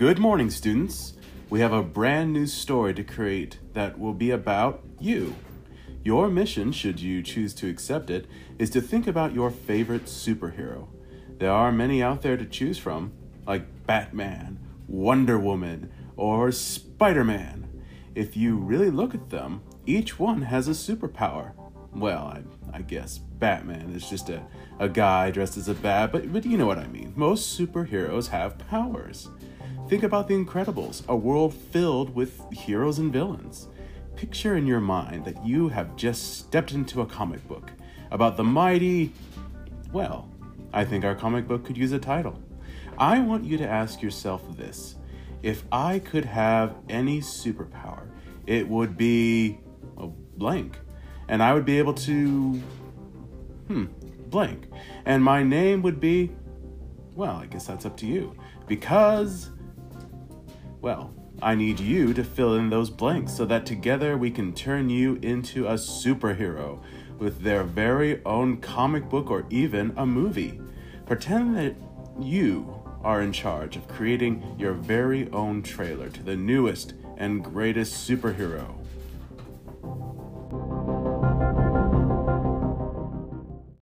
Good morning, students. We have a brand new story to create that will be about you. Your mission, should you choose to accept it, is to think about your favorite superhero. There are many out there to choose from, like Batman, Wonder Woman, or Spider Man. If you really look at them, each one has a superpower. Well, I, I guess Batman is just a, a guy dressed as a bat, but, but you know what I mean. Most superheroes have powers. Think about The Incredibles, a world filled with heroes and villains. Picture in your mind that you have just stepped into a comic book about the mighty. Well, I think our comic book could use a title. I want you to ask yourself this if I could have any superpower, it would be a blank. And I would be able to. Hmm, blank. And my name would be. Well, I guess that's up to you. Because. Well, I need you to fill in those blanks so that together we can turn you into a superhero with their very own comic book or even a movie. Pretend that you are in charge of creating your very own trailer to the newest and greatest superhero.